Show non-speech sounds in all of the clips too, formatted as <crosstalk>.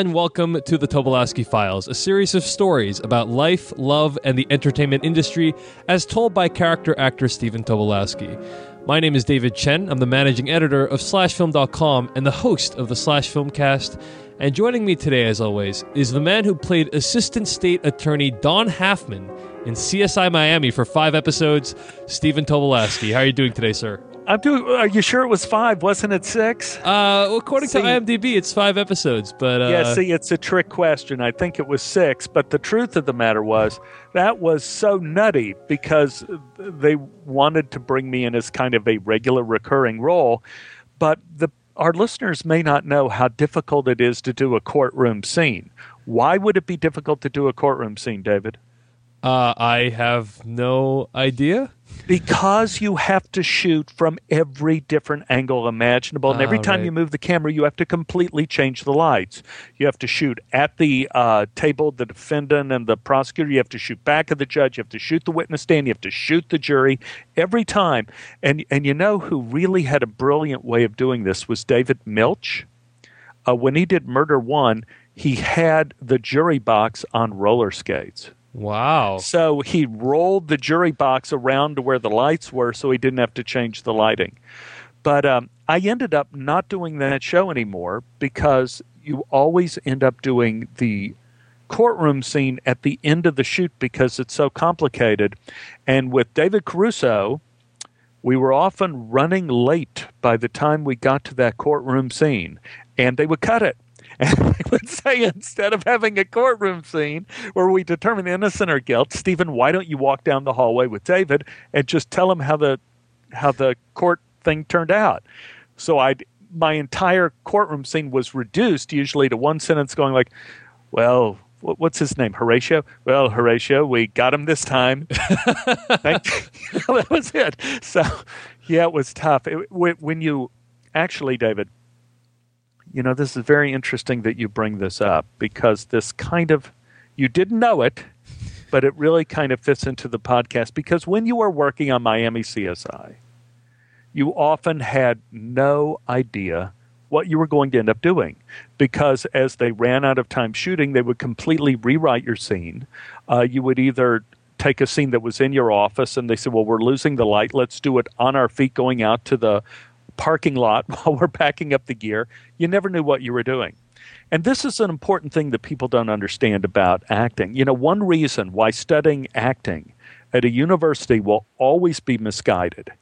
And welcome to the Tobolowsky Files, a series of stories about life, love, and the entertainment industry as told by character actor Stephen Tobolowsky. My name is David Chen. I'm the managing editor of SlashFilm.com and the host of the Slash Filmcast. And joining me today, as always, is the man who played Assistant State Attorney Don Halfman in CSI Miami for five episodes, Stephen Tobolowsky. How are you doing today, sir? I'm doing. Are you sure it was five? Wasn't it six? Uh, according see, to IMDb, it's five episodes. But uh, yeah, see, it's a trick question. I think it was six, but the truth of the matter was that was so nutty because they wanted to bring me in as kind of a regular recurring role, but the our listeners may not know how difficult it is to do a courtroom scene. Why would it be difficult to do a courtroom scene, David? Uh, I have no idea. Because you have to shoot from every different angle imaginable. And every oh, time right. you move the camera, you have to completely change the lights. You have to shoot at the uh, table, the defendant and the prosecutor. You have to shoot back at the judge. You have to shoot the witness stand. You have to shoot the jury every time. And, and you know who really had a brilliant way of doing this was David Milch. Uh, when he did Murder One, he had the jury box on roller skates. Wow. So he rolled the jury box around to where the lights were so he didn't have to change the lighting. But um, I ended up not doing that show anymore because you always end up doing the courtroom scene at the end of the shoot because it's so complicated. And with David Caruso, we were often running late by the time we got to that courtroom scene, and they would cut it and <laughs> they would say instead of having a courtroom scene where we determine innocent or guilt, Stephen, why don't you walk down the hallway with David and just tell him how the how the court thing turned out? So I my entire courtroom scene was reduced usually to one sentence going like, well, what's his name? Horatio? Well, Horatio, we got him this time. <laughs> <laughs> that was it. So, yeah, it was tough. It, when you actually, David, you know, this is very interesting that you bring this up because this kind of, you didn't know it, but it really kind of fits into the podcast because when you were working on Miami CSI, you often had no idea what you were going to end up doing because as they ran out of time shooting, they would completely rewrite your scene. Uh, you would either take a scene that was in your office and they said, Well, we're losing the light. Let's do it on our feet going out to the parking lot <laughs> while we're packing up the gear. You never knew what you were doing. And this is an important thing that people don't understand about acting. You know, one reason why studying acting at a university will always be misguided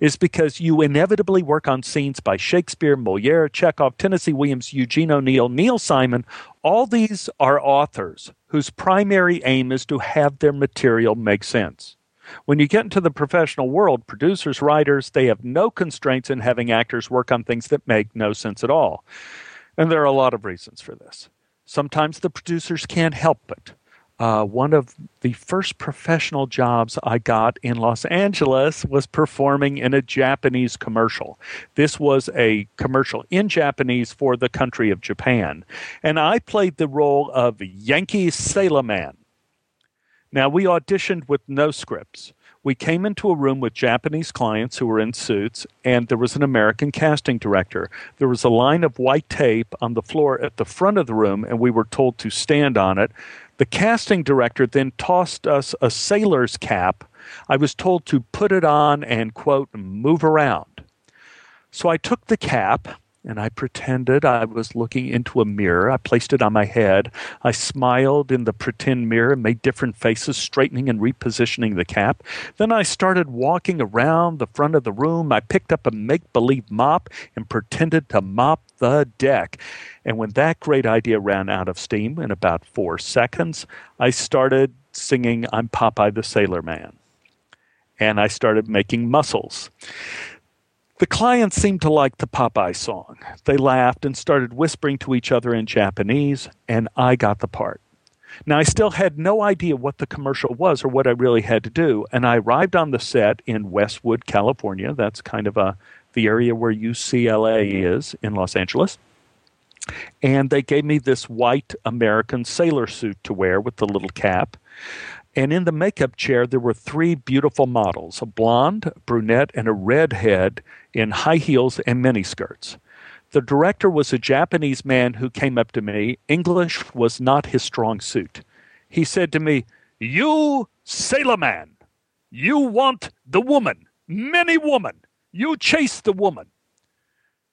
is because you inevitably work on scenes by Shakespeare, Moliere, Chekhov, Tennessee Williams, Eugene O'Neill, Neil Simon. All these are authors whose primary aim is to have their material make sense. When you get into the professional world, producers, writers, they have no constraints in having actors work on things that make no sense at all. And there are a lot of reasons for this. Sometimes the producers can't help it. Uh, one of the first professional jobs I got in Los Angeles was performing in a Japanese commercial. This was a commercial in Japanese for the country of Japan. And I played the role of Yankee Sailor Man. Now, we auditioned with no scripts. We came into a room with Japanese clients who were in suits, and there was an American casting director. There was a line of white tape on the floor at the front of the room, and we were told to stand on it. The casting director then tossed us a sailor's cap. I was told to put it on and, quote, move around. So I took the cap and I pretended I was looking into a mirror. I placed it on my head. I smiled in the pretend mirror, and made different faces, straightening and repositioning the cap. Then I started walking around the front of the room. I picked up a make believe mop and pretended to mop the deck. And when that great idea ran out of steam in about four seconds, I started singing I'm Popeye the Sailor Man. And I started making muscles. The clients seemed to like the Popeye song. They laughed and started whispering to each other in Japanese, and I got the part. Now, I still had no idea what the commercial was or what I really had to do, and I arrived on the set in Westwood, California. That's kind of a, the area where UCLA is in Los Angeles. And they gave me this white American sailor suit to wear with the little cap. And in the makeup chair, there were three beautiful models a blonde, a brunette, and a redhead in high heels and miniskirts. The director was a Japanese man who came up to me. English was not his strong suit. He said to me, You sailor man, you want the woman, many woman. You chase the woman.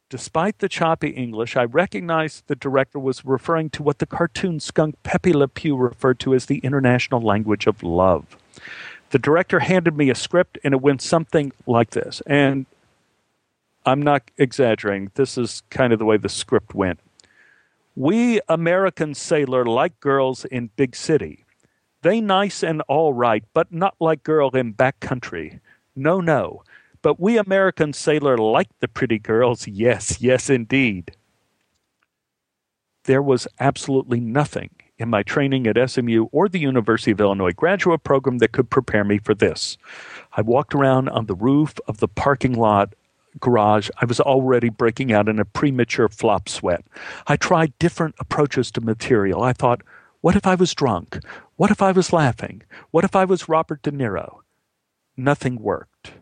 Despite the choppy English, I recognized the director was referring to what the cartoon skunk Pepe Le Pew referred to as the international language of love. The director handed me a script, and it went something like this. And I'm not exaggerating. This is kind of the way the script went. We American sailor like girls in big city. They nice and all right, but not like girl in back country. No, no. But we American sailor like the pretty girls. Yes, yes, indeed. There was absolutely nothing in my training at SMU or the University of Illinois graduate program that could prepare me for this. I walked around on the roof of the parking lot garage. I was already breaking out in a premature flop sweat. I tried different approaches to material. I thought, what if I was drunk? What if I was laughing? What if I was Robert De Niro? Nothing worked.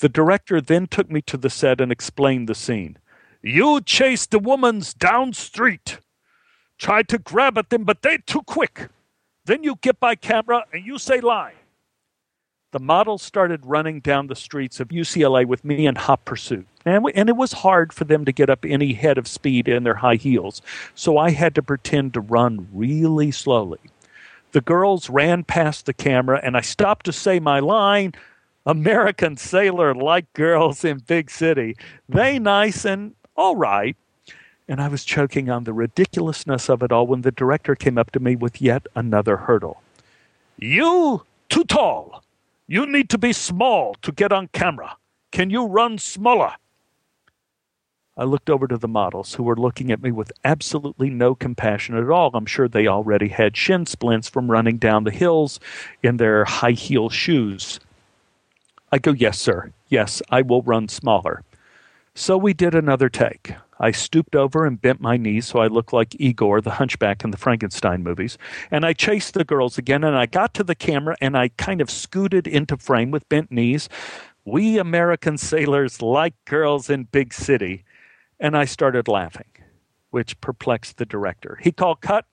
The director then took me to the set and explained the scene. You chased the woman's down street. Tried to grab at them, but they too quick. Then you get by camera and you say line. The models started running down the streets of UCLA with me in hot pursuit. And, we, and it was hard for them to get up any head of speed in their high heels, so I had to pretend to run really slowly. The girls ran past the camera, and I stopped to say my line American sailor like girls in big city. They nice and all right. And I was choking on the ridiculousness of it all when the director came up to me with yet another hurdle. You too tall. You need to be small to get on camera. Can you run smaller? I looked over to the models who were looking at me with absolutely no compassion at all. I'm sure they already had shin splints from running down the hills in their high heel shoes. I go, Yes, sir. Yes, I will run smaller. So we did another take. I stooped over and bent my knees so I looked like Igor, the hunchback in the Frankenstein movies. And I chased the girls again, and I got to the camera and I kind of scooted into frame with bent knees. We American sailors like girls in big city. And I started laughing, which perplexed the director. He called cut,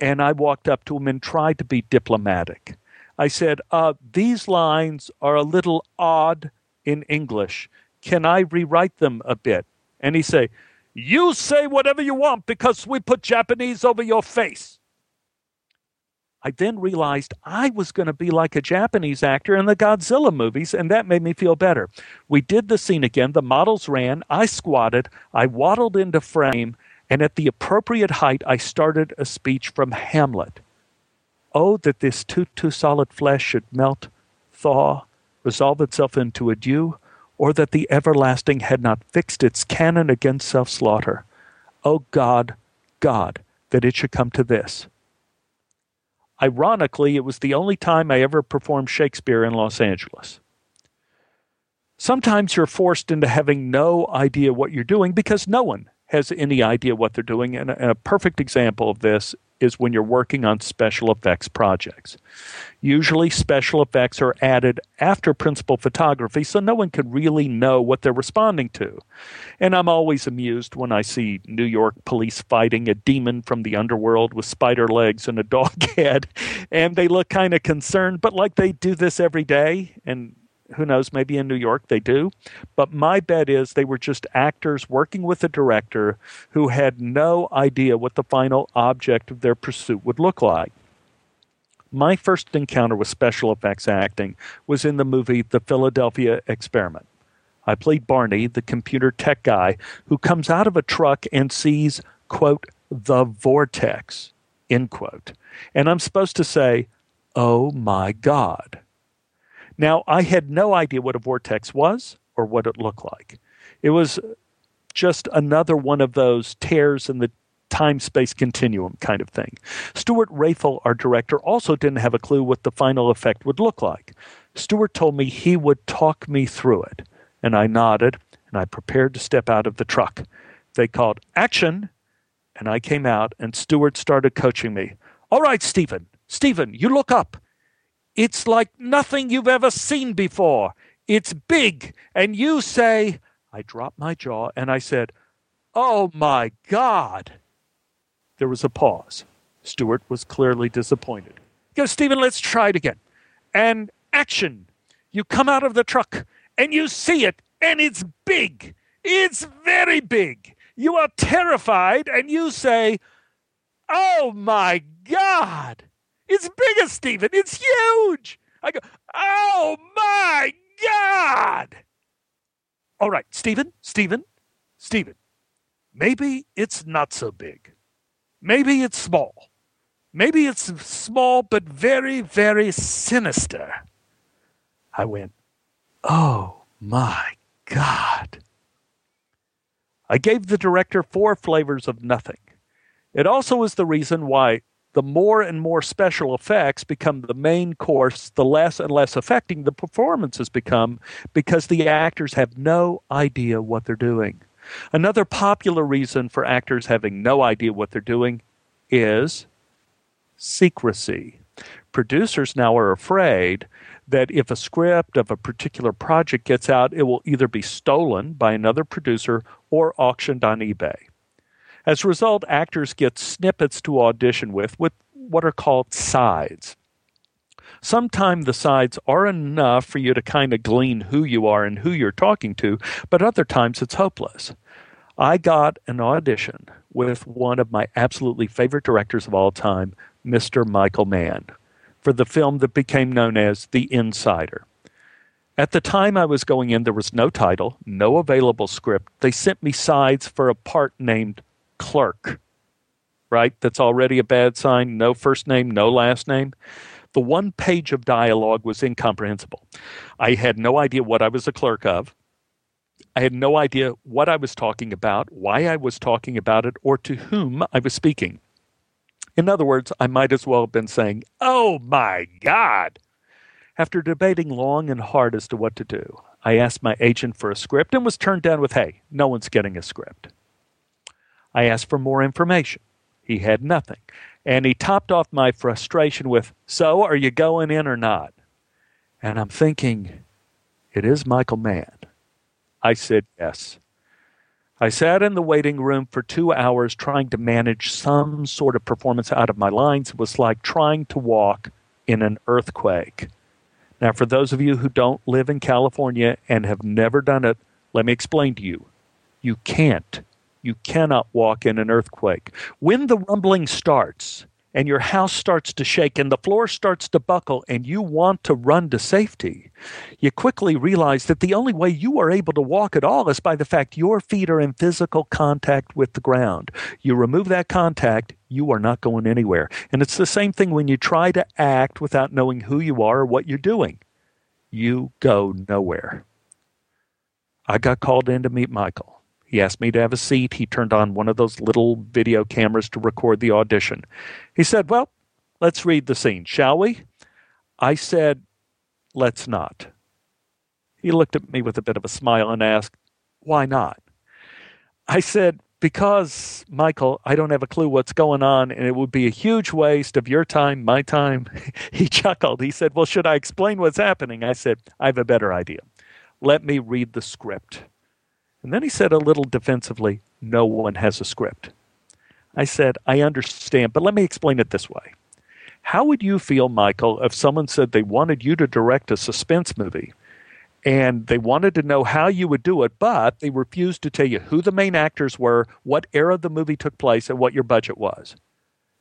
and I walked up to him and tried to be diplomatic. I said, uh, These lines are a little odd in English. Can I rewrite them a bit? And he said, You say whatever you want because we put Japanese over your face. I then realized I was going to be like a Japanese actor in the Godzilla movies, and that made me feel better. We did the scene again. The models ran. I squatted. I waddled into frame, and at the appropriate height, I started a speech from Hamlet. Oh, that this too, too solid flesh should melt, thaw, resolve itself into a dew, or that the everlasting had not fixed its canon against self slaughter. Oh God, God, that it should come to this. Ironically, it was the only time I ever performed Shakespeare in Los Angeles. Sometimes you're forced into having no idea what you're doing because no one has any idea what they're doing. And a perfect example of this is when you're working on special effects projects. Usually, special effects are added after principal photography, so no one can really know what they're responding to. And I'm always amused when I see New York police fighting a demon from the underworld with spider legs and a dog <laughs> head, and they look kind of concerned, but like they do this every day, and who knows, maybe in New York they do. But my bet is they were just actors working with a director who had no idea what the final object of their pursuit would look like. My first encounter with special effects acting was in the movie The Philadelphia Experiment. I played Barney, the computer tech guy, who comes out of a truck and sees, quote, the vortex, end quote. And I'm supposed to say, oh my God. Now, I had no idea what a vortex was or what it looked like. It was just another one of those tears in the time space continuum kind of thing. Stewart Raffill, our director, also didn't have a clue what the final effect would look like. Stewart told me he would talk me through it, and I nodded and I prepared to step out of the truck. They called action, and I came out, and Stuart started coaching me. All right, Stephen, Stephen, you look up. It's like nothing you've ever seen before. It's big. And you say, I dropped my jaw and I said, Oh my God. There was a pause. Stewart was clearly disappointed. Go, Stephen, let's try it again. And action. You come out of the truck and you see it, and it's big. It's very big. You are terrified and you say, Oh my God. It's bigger, Stephen. It's huge. I go, Oh my God. All right, Stephen, Stephen, Stephen. Maybe it's not so big. Maybe it's small. Maybe it's small but very, very sinister. I went, Oh my God. I gave the director four flavors of nothing. It also is the reason why the more and more special effects become the main course, the less and less affecting the performances become because the actors have no idea what they're doing. Another popular reason for actors having no idea what they're doing is secrecy. Producers now are afraid that if a script of a particular project gets out, it will either be stolen by another producer or auctioned on eBay. As a result, actors get snippets to audition with, with what are called sides. Sometimes the sides are enough for you to kind of glean who you are and who you're talking to, but other times it's hopeless. I got an audition with one of my absolutely favorite directors of all time, Mr. Michael Mann for the film that became known as The Insider. At the time I was going in, there was no title, no available script. They sent me sides for a part named Clerk, right? That's already a bad sign. No first name, no last name. The one page of dialogue was incomprehensible. I had no idea what I was a clerk of. I had no idea what I was talking about, why I was talking about it, or to whom I was speaking. In other words, I might as well have been saying, Oh my God! After debating long and hard as to what to do, I asked my agent for a script and was turned down with, Hey, no one's getting a script. I asked for more information. He had nothing. And he topped off my frustration with, So, are you going in or not? And I'm thinking, It is Michael Mann. I said yes. I sat in the waiting room for two hours trying to manage some sort of performance out of my lines. It was like trying to walk in an earthquake. Now, for those of you who don't live in California and have never done it, let me explain to you. You can't. You cannot walk in an earthquake. When the rumbling starts, and your house starts to shake and the floor starts to buckle and you want to run to safety, you quickly realize that the only way you are able to walk at all is by the fact your feet are in physical contact with the ground. You remove that contact, you are not going anywhere. And it's the same thing when you try to act without knowing who you are or what you're doing. You go nowhere. I got called in to meet Michael. He asked me to have a seat. He turned on one of those little video cameras to record the audition. He said, Well, let's read the scene, shall we? I said, Let's not. He looked at me with a bit of a smile and asked, Why not? I said, Because, Michael, I don't have a clue what's going on, and it would be a huge waste of your time, my time. <laughs> he chuckled. He said, Well, should I explain what's happening? I said, I have a better idea. Let me read the script. And then he said a little defensively, No one has a script. I said, I understand, but let me explain it this way. How would you feel, Michael, if someone said they wanted you to direct a suspense movie and they wanted to know how you would do it, but they refused to tell you who the main actors were, what era the movie took place, and what your budget was?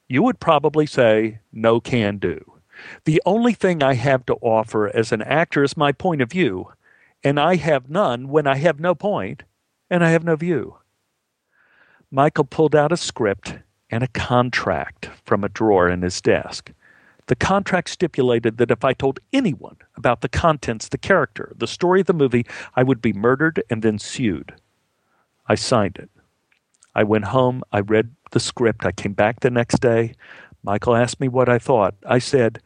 You would probably say, No can do. The only thing I have to offer as an actor is my point of view, and I have none when I have no point and I have no view. Michael pulled out a script and a contract from a drawer in his desk. The contract stipulated that if I told anyone about the contents, the character, the story of the movie, I would be murdered and then sued. I signed it. I went home. I read the script. I came back the next day. Michael asked me what I thought. I said,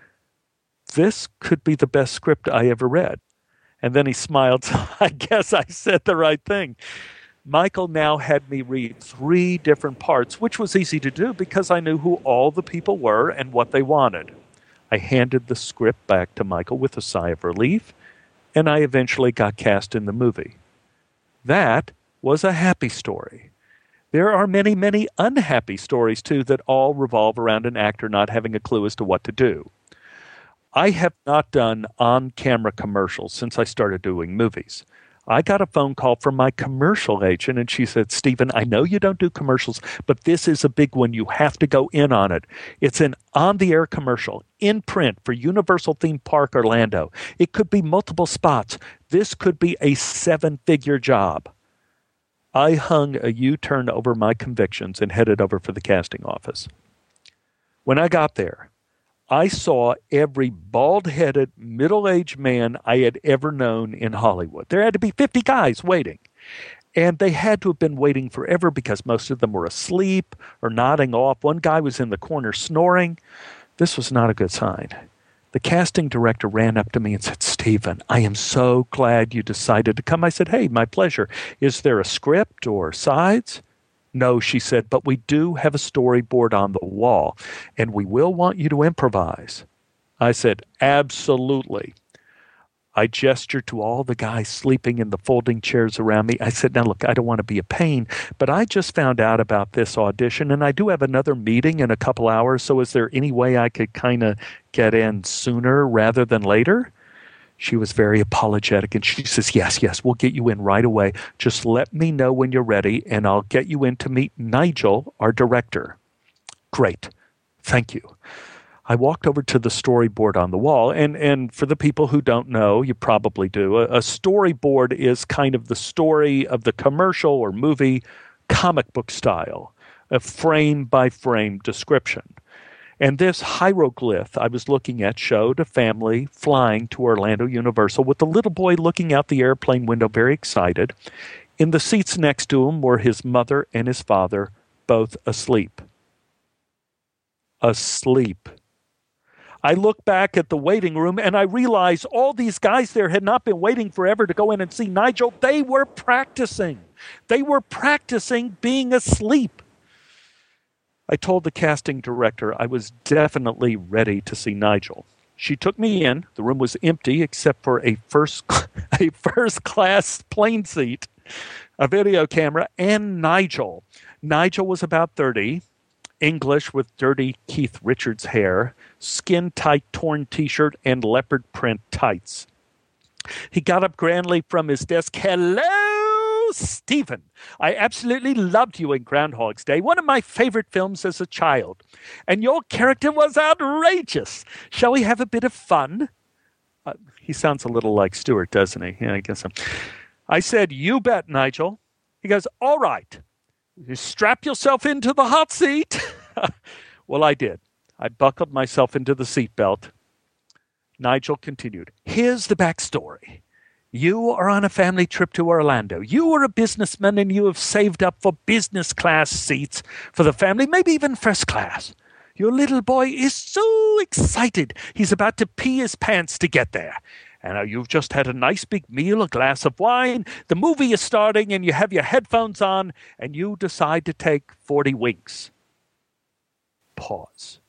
This could be the best script I ever read. And then he smiled. <laughs> I guess I said the right thing. Michael now had me read three different parts, which was easy to do because I knew who all the people were and what they wanted. I handed the script back to Michael with a sigh of relief, and I eventually got cast in the movie. That was a happy story. There are many, many unhappy stories too that all revolve around an actor not having a clue as to what to do. I have not done on camera commercials since I started doing movies. I got a phone call from my commercial agent, and she said, Stephen, I know you don't do commercials, but this is a big one. You have to go in on it. It's an on the air commercial in print for Universal Theme Park Orlando. It could be multiple spots. This could be a seven figure job. I hung a U turn over my convictions and headed over for the casting office. When I got there, I saw every bald headed, middle aged man I had ever known in Hollywood. There had to be 50 guys waiting. And they had to have been waiting forever because most of them were asleep or nodding off. One guy was in the corner snoring. This was not a good sign. The casting director ran up to me and said, Stephen, I am so glad you decided to come. I said, Hey, my pleasure. Is there a script or sides? No, she said, but we do have a storyboard on the wall, and we will want you to improvise. I said, Absolutely. I gestured to all the guys sleeping in the folding chairs around me. I said, Now, look, I don't want to be a pain, but I just found out about this audition, and I do have another meeting in a couple hours. So, is there any way I could kind of get in sooner rather than later? She was very apologetic and she says, Yes, yes, we'll get you in right away. Just let me know when you're ready and I'll get you in to meet Nigel, our director. Great. Thank you. I walked over to the storyboard on the wall, and, and for the people who don't know, you probably do. A, a storyboard is kind of the story of the commercial or movie comic book style, a frame by frame description. And this hieroglyph I was looking at showed a family flying to Orlando Universal with the little boy looking out the airplane window, very excited. In the seats next to him were his mother and his father, both asleep. Asleep. I look back at the waiting room and I realize all these guys there had not been waiting forever to go in and see Nigel. They were practicing. They were practicing being asleep. I told the casting director I was definitely ready to see Nigel. She took me in. The room was empty except for a first <laughs> a first class plane seat, a video camera, and Nigel. Nigel was about 30, English with dirty Keith Richards hair, skin tight torn t shirt, and leopard print tights. He got up grandly from his desk. Stephen, I absolutely loved you in Groundhog's Day, one of my favorite films as a child. And your character was outrageous. Shall we have a bit of fun? Uh, he sounds a little like Stewart, doesn't he? Yeah, I guess so. I said, You bet, Nigel. He goes, All right. You strap yourself into the hot seat. <laughs> well, I did. I buckled myself into the seatbelt. Nigel continued, Here's the backstory. You are on a family trip to Orlando. You are a businessman and you have saved up for business class seats for the family, maybe even first class. Your little boy is so excited. He's about to pee his pants to get there. And now you've just had a nice big meal, a glass of wine. The movie is starting, and you have your headphones on, and you decide to take 40 winks. Pause.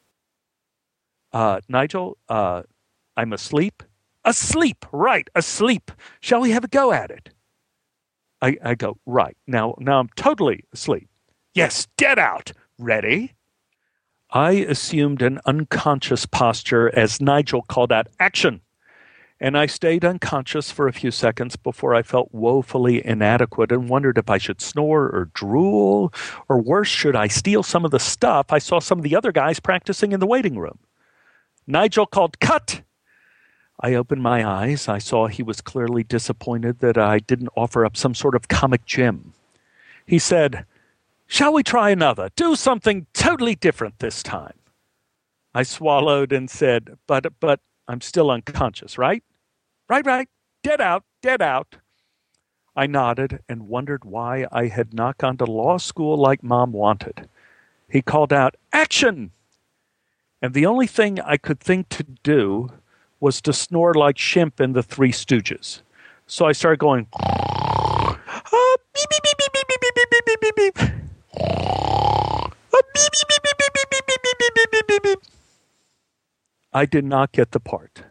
Uh, Nigel, uh, I'm asleep. Asleep, right, asleep. Shall we have a go at it? I, I go, right. Now now I'm totally asleep. Yes, dead out. Ready? I assumed an unconscious posture as Nigel called out, action. And I stayed unconscious for a few seconds before I felt woefully inadequate and wondered if I should snore or drool, or worse, should I steal some of the stuff I saw some of the other guys practicing in the waiting room. Nigel called, cut! I opened my eyes. I saw he was clearly disappointed that I didn't offer up some sort of comic gem. He said, Shall we try another? Do something totally different this time. I swallowed and said, But, but I'm still unconscious, right? Right, right. Dead out, dead out. I nodded and wondered why I had not gone to law school like mom wanted. He called out, Action! And the only thing I could think to do was to snore like Shemp in the Three Stooges. So I started going. I did not get the part,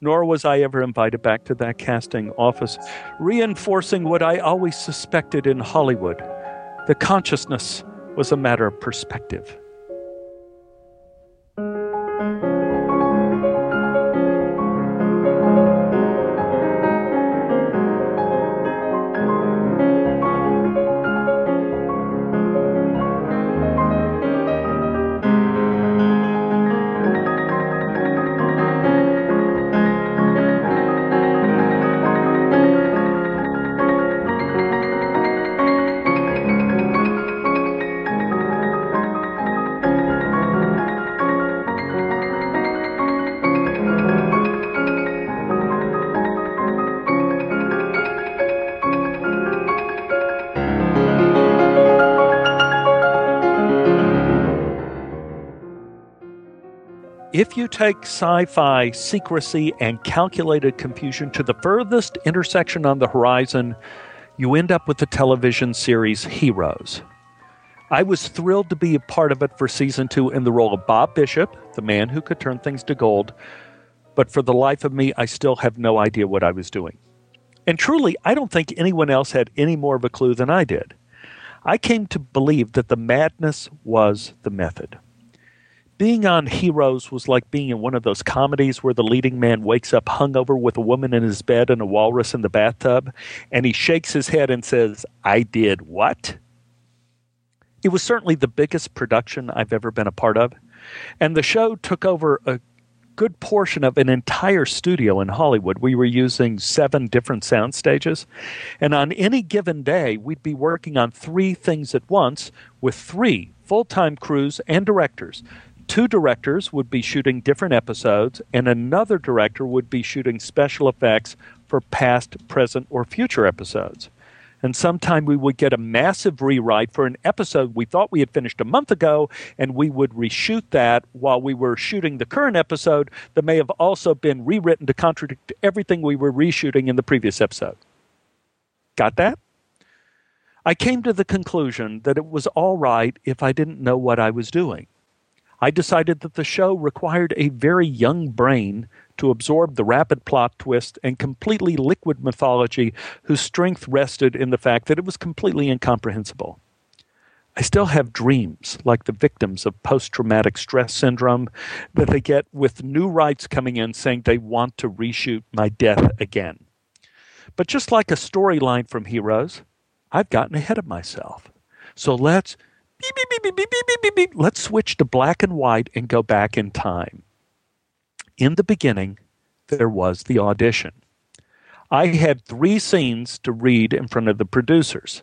nor was I ever invited back to that casting office, reinforcing what I always suspected in Hollywood The consciousness was a matter of perspective. If you take sci fi secrecy and calculated confusion to the furthest intersection on the horizon, you end up with the television series Heroes. I was thrilled to be a part of it for season two in the role of Bob Bishop, the man who could turn things to gold, but for the life of me, I still have no idea what I was doing. And truly, I don't think anyone else had any more of a clue than I did. I came to believe that the madness was the method being on Heroes was like being in one of those comedies where the leading man wakes up hungover with a woman in his bed and a walrus in the bathtub, and he shakes his head and says, I did what? It was certainly the biggest production I've ever been a part of, and the show took over a good portion of an entire studio in Hollywood. We were using seven different sound stages, and on any given day, we'd be working on three things at once with three full time crews and directors two directors would be shooting different episodes, and another director would be shooting special effects for past, present, or future episodes. And sometime we would get a massive rewrite for an episode we thought we had finished a month ago, and we would reshoot that while we were shooting the current episode that may have also been rewritten to contradict everything we were reshooting in the previous episode. Got that? I came to the conclusion that it was all right if I didn't know what I was doing. I decided that the show required a very young brain to absorb the rapid plot twist and completely liquid mythology whose strength rested in the fact that it was completely incomprehensible. I still have dreams like the victims of post traumatic stress syndrome that they get with new rights coming in saying they want to reshoot my death again. But just like a storyline from Heroes, I've gotten ahead of myself. So let's beep, beep, beep, beep, beep, beep, beep. Let's switch to black and white and go back in time. In the beginning, there was the audition. I had three scenes to read in front of the producers.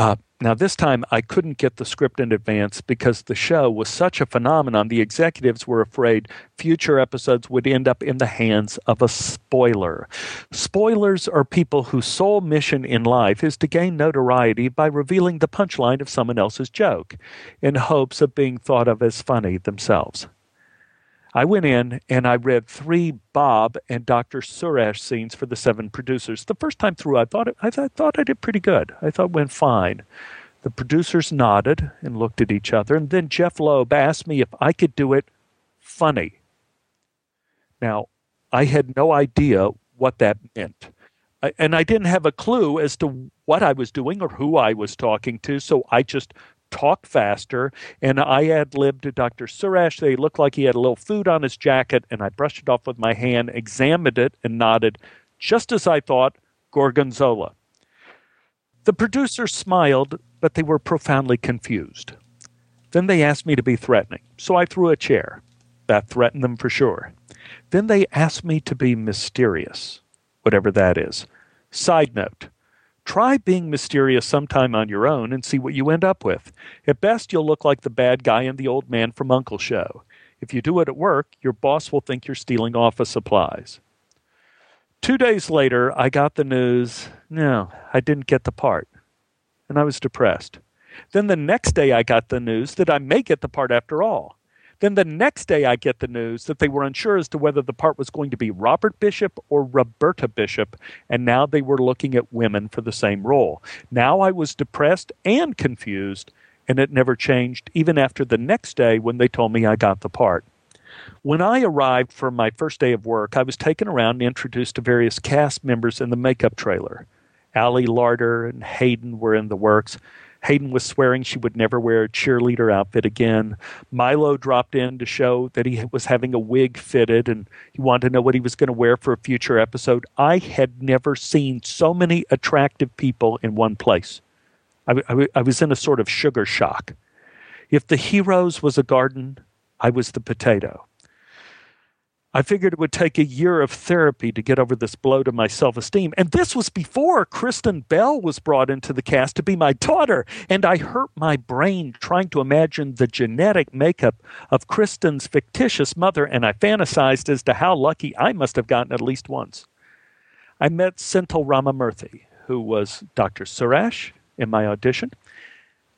Uh, now, this time I couldn't get the script in advance because the show was such a phenomenon. The executives were afraid future episodes would end up in the hands of a spoiler. Spoilers are people whose sole mission in life is to gain notoriety by revealing the punchline of someone else's joke in hopes of being thought of as funny themselves. I went in and I read three Bob and Dr. Suresh scenes for the seven producers. The first time through, I thought it, I, th- I thought I did pretty good. I thought it went fine. The producers nodded and looked at each other, and then Jeph Loeb asked me if I could do it funny. Now, I had no idea what that meant. I, and I didn't have a clue as to what I was doing or who I was talking to, so I just talked faster, and I ad libbed to Dr. Suresh. They looked like he had a little food on his jacket, and I brushed it off with my hand, examined it, and nodded, just as I thought, Gorgonzola. The producers smiled, but they were profoundly confused. Then they asked me to be threatening, so I threw a chair. That threatened them for sure. Then they asked me to be mysterious, whatever that is. Side note Try being mysterious sometime on your own and see what you end up with. At best, you'll look like the bad guy in the old man from U.N.C.L.E. show. If you do it at work, your boss will think you're stealing office supplies. Two days later, I got the news no, I didn't get the part. And I was depressed. Then the next day, I got the news that I may get the part after all. Then the next day, I get the news that they were unsure as to whether the part was going to be Robert Bishop or Roberta Bishop, and now they were looking at women for the same role. Now I was depressed and confused, and it never changed, even after the next day when they told me I got the part. When I arrived for my first day of work, I was taken around and introduced to various cast members in the makeup trailer. Ali Larter and Hayden were in the works. Hayden was swearing she would never wear a cheerleader outfit again. Milo dropped in to show that he was having a wig fitted and he wanted to know what he was going to wear for a future episode. I had never seen so many attractive people in one place. I, I, I was in a sort of sugar shock. If the heroes was a garden, I was the potato. I figured it would take a year of therapy to get over this blow to my self esteem. And this was before Kristen Bell was brought into the cast to be my daughter. And I hurt my brain trying to imagine the genetic makeup of Kristen's fictitious mother. And I fantasized as to how lucky I must have gotten at least once. I met Sendhil Ramamurthy, who was Dr. Suresh in my audition.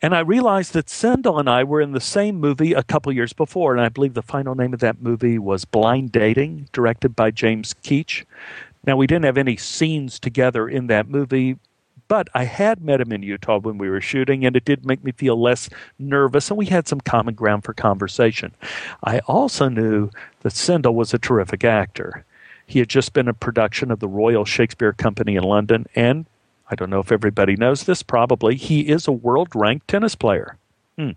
And I realized that Sendhil and I were in the same movie a couple years before, and I believe the final name of that movie was Blind Dating, directed by James Keach. Now, we didn't have any scenes together in that movie, but I had met him in Utah when we were shooting, and it did make me feel less nervous, and we had some common ground for conversation. I also knew that Sendhil was a terrific actor. He had just been in production of the Royal Shakespeare Company in London, and I don't know if everybody knows this, probably. He is a world ranked tennis player. Hmm.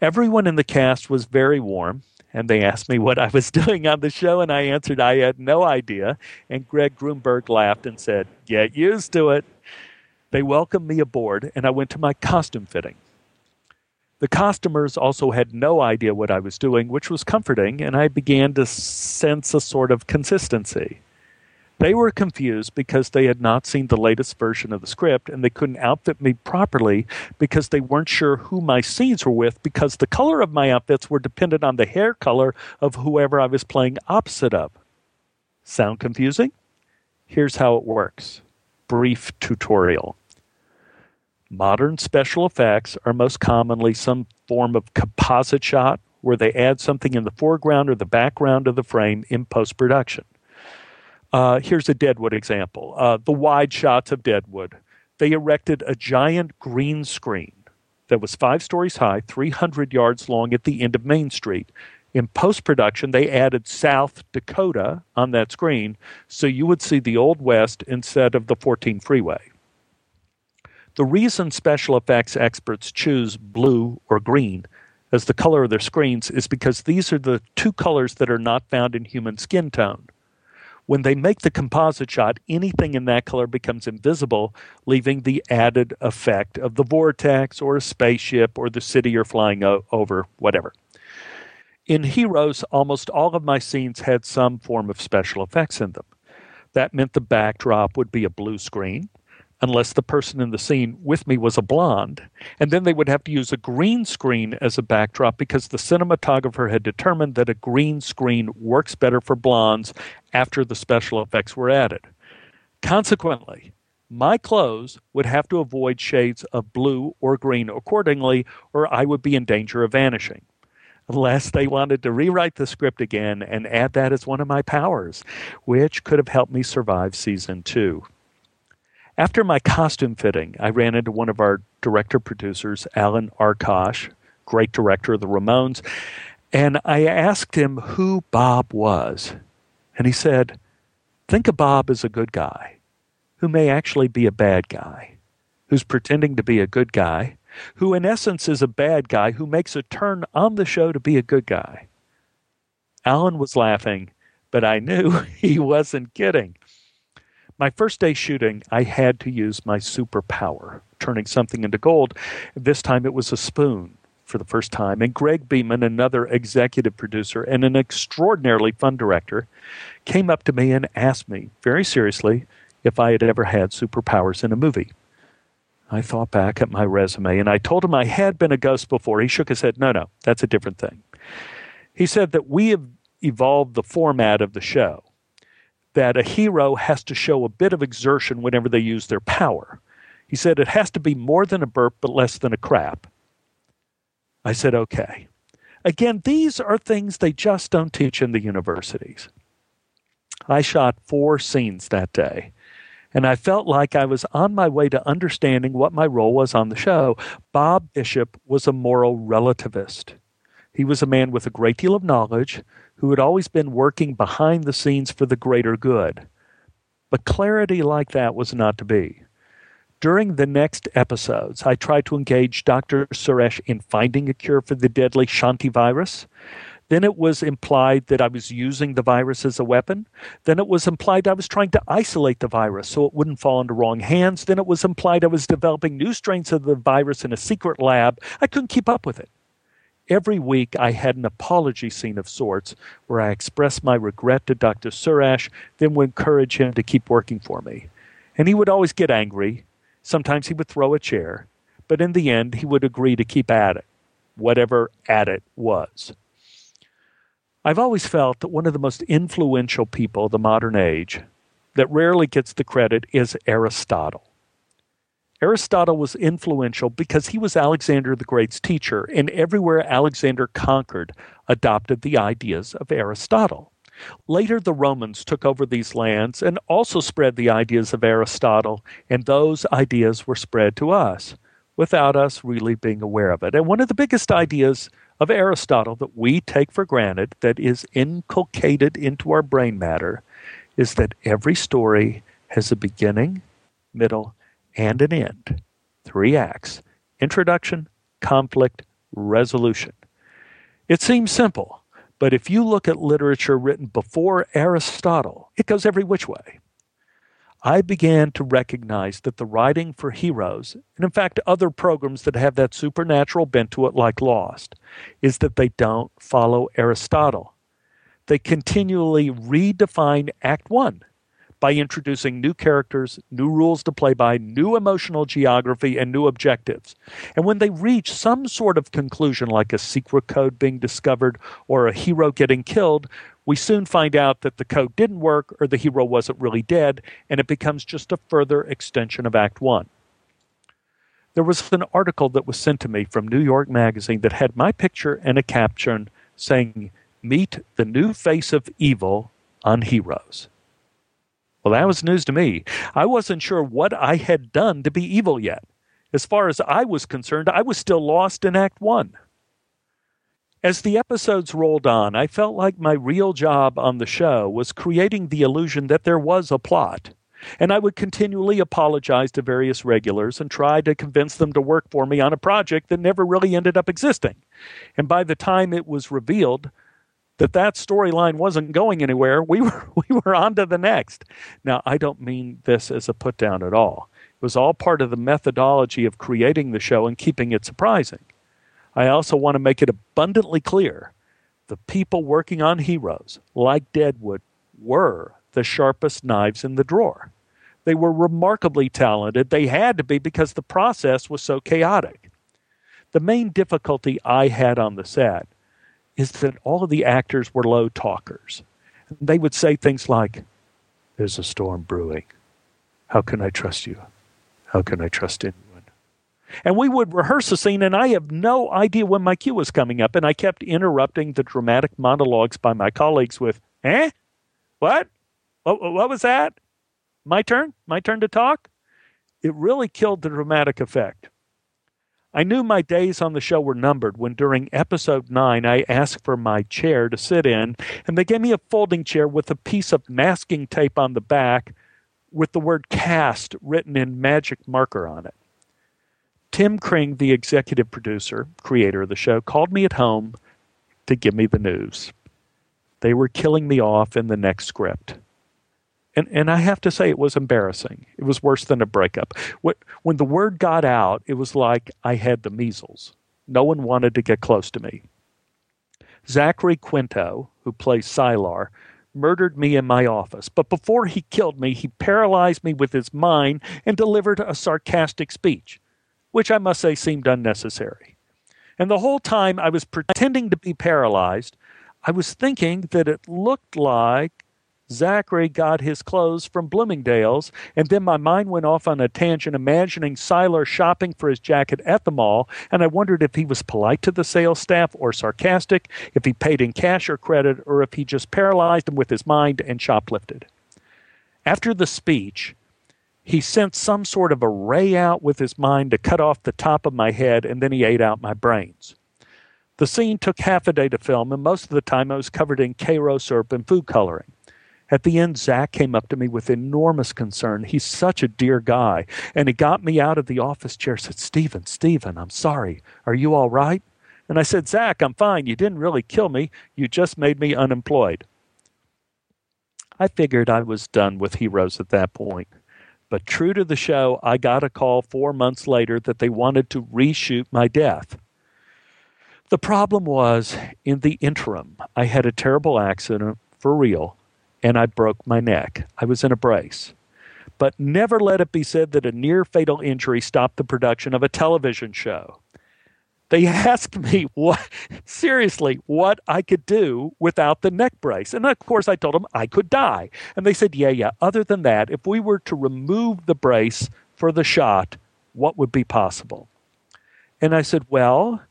Everyone in the cast was very warm, and they asked me what I was <laughs> doing on the show, and I answered I had no idea. And Greg Grunberg laughed and said, Get used to it. They welcomed me aboard, and I went to my costume fitting. The costumers also had no idea what I was doing, which was comforting, and I began to sense a sort of consistency. They were confused because they had not seen the latest version of the script and they couldn't outfit me properly because they weren't sure who my scenes were with because the color of my outfits were dependent on the hair color of whoever I was playing opposite of. Sound confusing? Here's how it works. Brief tutorial. Modern special effects are most commonly some form of composite shot where they add something in the foreground or the background of the frame in post production. Uh, here's a Deadwood example uh, the wide shots of Deadwood. They erected a giant green screen that was five stories high, 300 yards long at the end of Main Street. In post production, they added South Dakota on that screen so you would see the Old West instead of the 14 freeway. The reason special effects experts choose blue or green as the color of their screens is because these are the two colors that are not found in human skin tone. When they make the composite shot, anything in that color becomes invisible, leaving the added effect of the vortex or a spaceship or the city you're flying o- over, whatever. In Heroes, almost all of my scenes had some form of special effects in them. That meant the backdrop would be a blue screen, unless the person in the scene with me was a blonde. And then they would have to use a green screen as a backdrop because the cinematographer had determined that a green screen works better for blondes after the special effects were added. Consequently, my clothes would have to avoid shades of blue or green accordingly, or I would be in danger of vanishing. Unless they wanted to rewrite the script again and add that as one of my powers, which could have helped me survive season two. After my costume fitting, I ran into one of our director producers, Allan Arkush, great director of the Ramones, and I asked him who Bob was. And he said, Think of Bob as a good guy who may actually be a bad guy, who's pretending to be a good guy, who in essence is a bad guy who makes a turn on the show to be a good guy. Alan was laughing, but I knew <laughs> he wasn't kidding. My first day shooting, I had to use my superpower, turning something into gold. This time it was a spoon for the first time. And Greg Beeman, another executive producer and an extraordinarily fun director, came up to me and asked me very seriously if I had ever had superpowers in a movie. I thought back at my resume and I told him I had been a ghost before. He shook his head. No, no, that's a different thing. He said that we have evolved the format of the show that a hero has to show a bit of exertion whenever they use their power. He said it has to be more than a burp but less than a crap. I said, okay. Again, these are things they just don't teach in the universities. I shot four scenes that day, and I felt like I was on my way to understanding what my role was on the show. Bob Bishop was a moral relativist. He was a man with a great deal of knowledge who had always been working behind the scenes for the greater good. But clarity like that was not to be. During the next episodes, I tried to engage Dr. Suresh in finding a cure for the deadly Shanti virus. Then it was implied that I was using the virus as a weapon. Then it was implied I was trying to isolate the virus so it wouldn't fall into wrong hands. Then it was implied I was developing new strains of the virus in a secret lab. I couldn't keep up with it. Every week I had an apology scene of sorts where I expressed my regret to Dr. Suresh, then would encourage him to keep working for me. And he would always get angry. Sometimes he would throw a chair. But in the end, he would agree to keep at it, whatever at it was. I've always felt that one of the most influential people of the modern age that rarely gets the credit is Aristotle. Aristotle was influential because he was Alexander the Great's teacher, and everywhere Alexander conquered adopted the ideas of Aristotle. Later, the Romans took over these lands and also spread the ideas of Aristotle, and those ideas were spread to us without us really being aware of it. And one of the biggest ideas of Aristotle that we take for granted, that is inculcated into our brain matter, is that every story has a beginning, middle, and an end. Three acts introduction, conflict, resolution. It seems simple, but if you look at literature written before Aristotle, it goes every which way. I began to recognize that the writing for heroes, and in fact other programs that have that supernatural bent to it, like Lost, is that they don't follow Aristotle. They continually redefine Act One by introducing new characters, new rules to play by, new emotional geography, and new objectives. And when they reach some sort of conclusion, like a secret code being discovered or a hero getting killed, we soon find out that the code didn't work or the hero wasn't really dead, and it becomes just a further extension of Act One. There was an article that was sent to me from New York Magazine that had my picture and a caption saying, Meet the new face of evil on Heroes. Well, that was news to me. I wasn't sure what I had done to be evil yet. As far as I was concerned, I was still lost in Act One. As the episodes rolled on, I felt like my real job on the show was creating the illusion that there was a plot. And I would continually apologize to various regulars and try to convince them to work for me on a project that never really ended up existing. And by the time it was revealed that that storyline wasn't going anywhere, we were <laughs> we were on to the next. Now, I don't mean this as a put down at all. It was all part of the methodology of creating the show and keeping it surprising. I also want to make it abundantly clear the people working on Heroes, like Deadwood, were the sharpest knives in the drawer. They were remarkably talented. They had to be because the process was so chaotic. The main difficulty I had on the set is that all of the actors were low talkers. They would say things like, There's a storm brewing. How can I trust you? How can I trust anyone? And we would rehearse a scene, and I have no idea when my cue was coming up, and I kept interrupting the dramatic monologues by my colleagues with, Eh? What? What, what was that? My turn? My turn to talk? It really killed the dramatic effect. I knew my days on the show were numbered when during episode 9 I asked for my chair to sit in, and they gave me a folding chair with a piece of masking tape on the back with the word cast written in magic marker on it. Tim Kring, the executive producer, creator of the show, called me at home to give me the news. They were killing me off in the next script and and I have to say it was embarrassing. It was worse than a breakup. When the word got out, it was like I had the measles. No one wanted to get close to me. Zachary Quinto, who plays Sylar, murdered me in my office, but before he killed me, he paralyzed me with his mind and delivered a sarcastic speech, which I must say seemed unnecessary. And the whole time I was pretending to be paralyzed, I was thinking that it looked like Zachary got his clothes from Bloomingdale's, and then my mind went off on a tangent, imagining Sylar shopping for his jacket at the mall, and I wondered if he was polite to the sales staff or sarcastic, if he paid in cash or credit, or if he just paralyzed him with his mind and shoplifted. After the speech, he sent some sort of a ray out with his mind to cut off the top of my head, and then he ate out my brains. The scene took half a day to film, and most of the time I was covered in Karo syrup and food coloring. At the end, Zach came up to me with enormous concern. He's such a dear guy. And he got me out of the office chair, said, Stephen, Stephen, I'm sorry. Are you all right? And I said, Zach, I'm fine. You didn't really kill me. You just made me unemployed. I figured I was done with heroes at that point. But true to the show, I got a call four months later that they wanted to reshoot my death. The problem was, in the interim, I had a terrible accident for real and I broke my neck. I was in a brace. But never let it be said that a near fatal injury stopped the production of a television show. They <laughs> asked me what seriously what I could do without the neck brace. And of course I told them I could die. And they said, "Yeah, yeah, other than that, if we were to remove the brace for the shot, what would be possible?" And I said, "Well,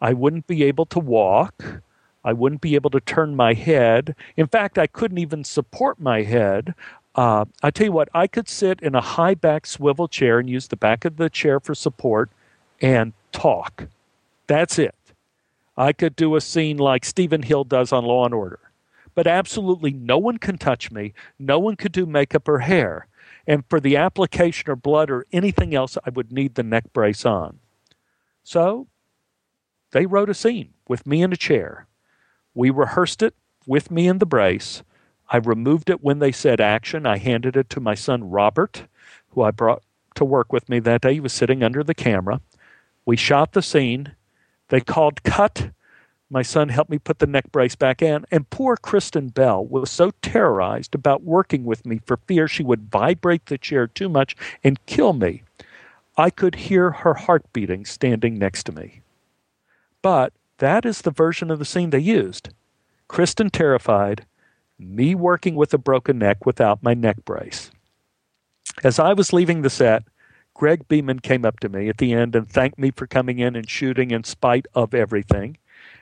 I wouldn't be able to walk. I wouldn't be able to turn my head. In fact, I couldn't even support my head. Uh, I tell you what, I could sit in a high back swivel chair and use the back of the chair for support and talk. That's it. I could do a scene like Steven Hill does on Law and Order. But absolutely no one can touch me. No one could do makeup or hair. And for the application or blood or anything else, I would need the neck brace on. So they wrote a scene with me in a chair. We rehearsed it with me in the brace. I removed it when they said action. I handed it to my son Robert, who I brought to work with me that day. He was sitting under the camera. We shot the scene. They called cut. My son helped me put the neck brace back in. And poor Kristen Bell was so terrorized about working with me for fear she would vibrate the chair too much and kill me. I could hear her heart beating standing next to me. But that is the version of the scene they used. Kristen terrified, me working with a broken neck without my neck brace. As I was leaving the set, Greg Beeman came up to me at the end and thanked me for coming in and shooting in spite of everything.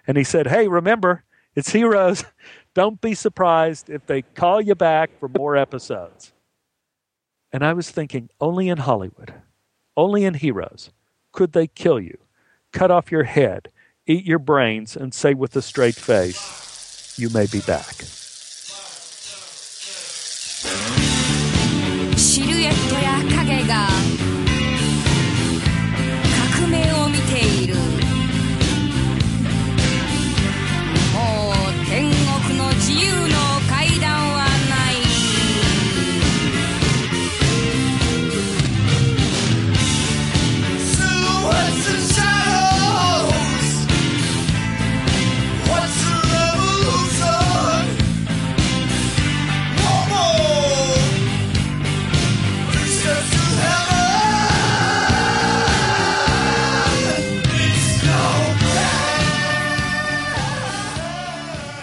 And he said, Hey, remember, it's Heroes. <laughs> Don't be surprised if they call you back for more episodes. And I was thinking, only in Hollywood, only in Heroes, could they kill you, cut off your head, eat your brains, and say with a straight face, You may be back.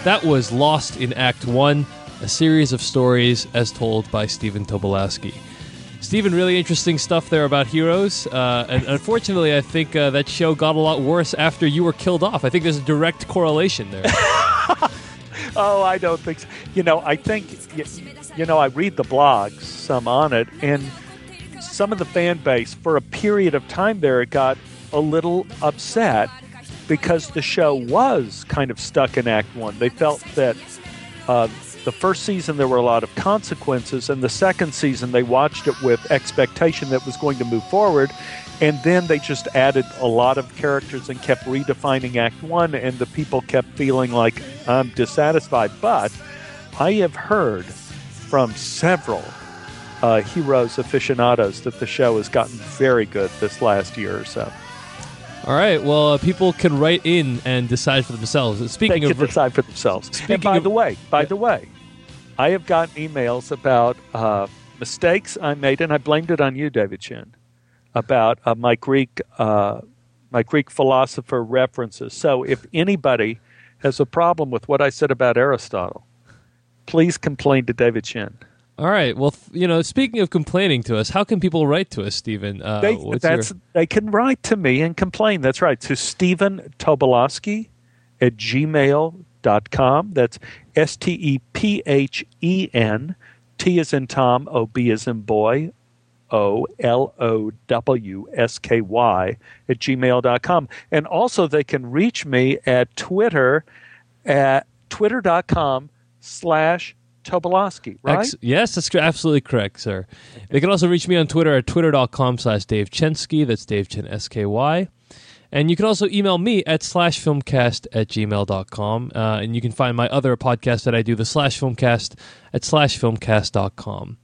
That was Lost in Act One, a series of stories as told by Stephen Tobolowsky. Stephen, really interesting stuff there about heroes. Uh, and unfortunately, I think uh, that show got a lot worse after you were killed off. I think there's a direct correlation there. <laughs> Oh, I don't think so. You know, I think, y- you know, I read the blogs, some on it, and some of the fan base, for a period of time there, it got a little upset because the show was kind of stuck in Act One. They felt that uh, the first season there were a lot of consequences, and the second season they watched it with expectation that was going to move forward. And then they just added a lot of characters and kept redefining Act One, and the people kept feeling like I'm dissatisfied. But I have heard from several uh, Heroes aficionados that the show has gotten very good this last year or so. All right. Well, uh, people can write in and decide for themselves. They Speaking can of, decide for themselves. Speaking and by of- the way, by Yeah. the way, I have gotten emails about uh, mistakes I made, and I blamed it on you, David Chen, about uh, my Greek uh, my Greek philosopher references. So if anybody has a problem with what I said about Aristotle, please complain to David Chen. All right. Well, you know, speaking of complaining to us, how can people write to us, Stephen? Uh, They, that's, your- they can write to me and complain. That's right. To Stephen Tobolowsky at gmail.com. That's S T E P H E N. T is in Tom, O B is in boy, O L O W S K Y at gmail.com. And also, they can reach me at Twitter at twitter.com slash Tobolowsky, right? Ex- yes, that's absolutely correct, sir. They can also reach me on Twitter at twitter.com slash Dave Chensky. That's Dave Chen, S-K-Y. And you can also email me at slashfilmcast at gmail.com. Uh, and you can find my other podcast that I do, the Slash Filmcast, at slashfilmcast.com.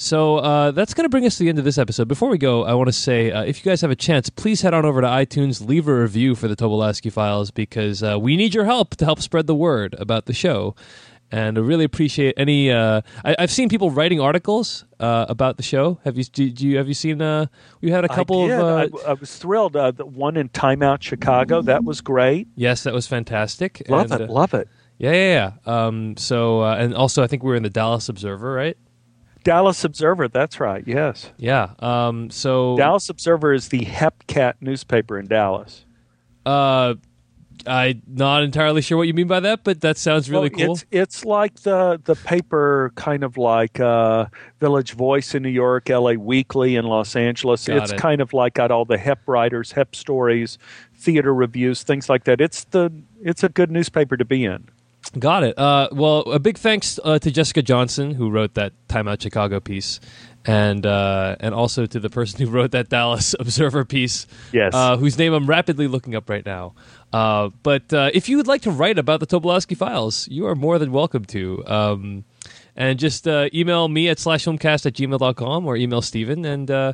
So uh, that's going to bring us to the end of this episode. Before we go, I want to say uh, if you guys have a chance, please head on over to iTunes, leave a review for the Tobolowsky Files because uh, we need your help to help spread the word about the show. And I really appreciate any. Uh, I, have seen people writing articles uh, about the show. Have you? Did you? Have you seen? Uh, we had a couple I of. I, I, was thrilled. the one in Time Out Chicago that was great. Yes, that was fantastic. Love and, it. love it. Yeah, yeah, yeah. Um, so, and also, I think we were in the Dallas Observer, right? Dallas Observer. That's right. Yes. Yeah. Um, so Dallas Observer is the Hepcat newspaper in Dallas. Uh, I'm not entirely sure what you mean by that, but that sounds really well, cool. It's, it's like the the paper, kind of like uh, Village Voice in New York, L.A. Weekly in Los Angeles. Got it's it. kind of like got all the Hep writers, Hep stories, theater reviews, things like that. It's the it's a good newspaper to be in. Got it. Uh, well, a big thanks uh, to Jessica Johnson who wrote that Time Out Chicago piece, and uh, and also to the person <laughs> who wrote that Dallas <laughs> Observer piece. Yes. Uh, whose name I'm rapidly looking up right now. Uh, but uh, if you would like to write about the Tobolowsky files, you are more than welcome to. Um, and just uh, email me at slashfilmcast at gmail.com or email Stephen and uh,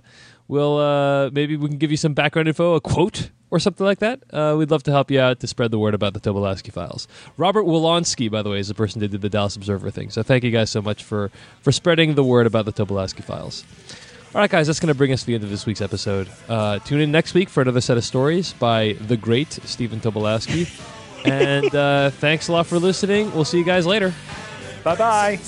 we'll uh, maybe we can give you some background info, a quote or something like that. Uh, we'd love to help you out to spread the word about the Tobolowsky files. Robert Wilonsky, by the way, is the person that did the Dallas Observer thing. So thank you guys so much for, for spreading the word about the Tobolowsky files. All right, guys, that's going to bring us to the end of this week's episode. Uh, tune in next week for another set of stories by the great Stephen Tobolowsky. <laughs> and uh, thanks a lot for listening. We'll see you guys later. Bye bye.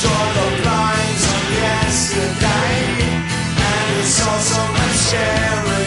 Draw the lines on yesterday, also sharing.